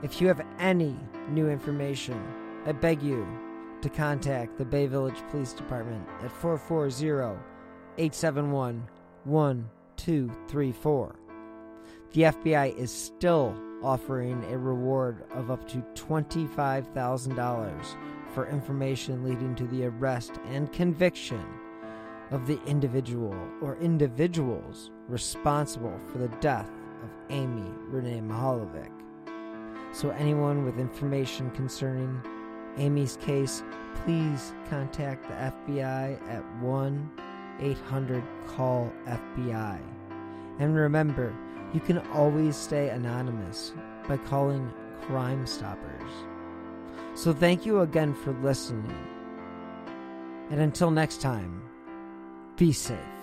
If you have any new information, I beg you to contact the Bay Village Police Department at 440 871 1234. The FBI is still offering a reward of up to $25,000 for information leading to the arrest and conviction of the individual or individuals responsible for the death of Amy Renee Mihaljevic. So, anyone with information concerning Amy's case, please contact the FBI at 1 800 CALL FBI. And remember, you can always stay anonymous by calling Crime Stoppers. So, thank you again for listening. And until next time, be safe.